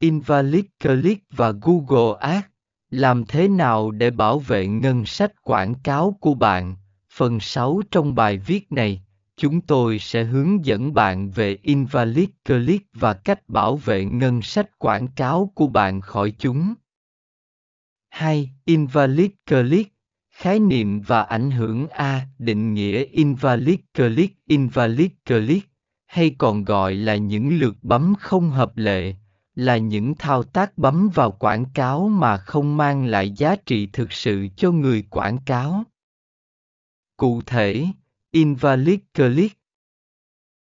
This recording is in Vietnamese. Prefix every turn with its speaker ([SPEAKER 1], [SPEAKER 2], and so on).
[SPEAKER 1] Invalid Click và Google Ads. Làm thế nào để bảo vệ ngân sách quảng cáo của bạn? Phần 6 trong bài viết này, chúng tôi sẽ hướng dẫn bạn về Invalid Click và cách bảo vệ ngân sách quảng cáo của bạn khỏi chúng. 2. Invalid Click Khái niệm và ảnh hưởng A. Định nghĩa Invalid Click Invalid Click, hay còn gọi là những lượt bấm không hợp lệ, là những thao tác bấm vào quảng cáo mà không mang lại giá trị thực sự cho người quảng cáo. Cụ thể, Invalid Click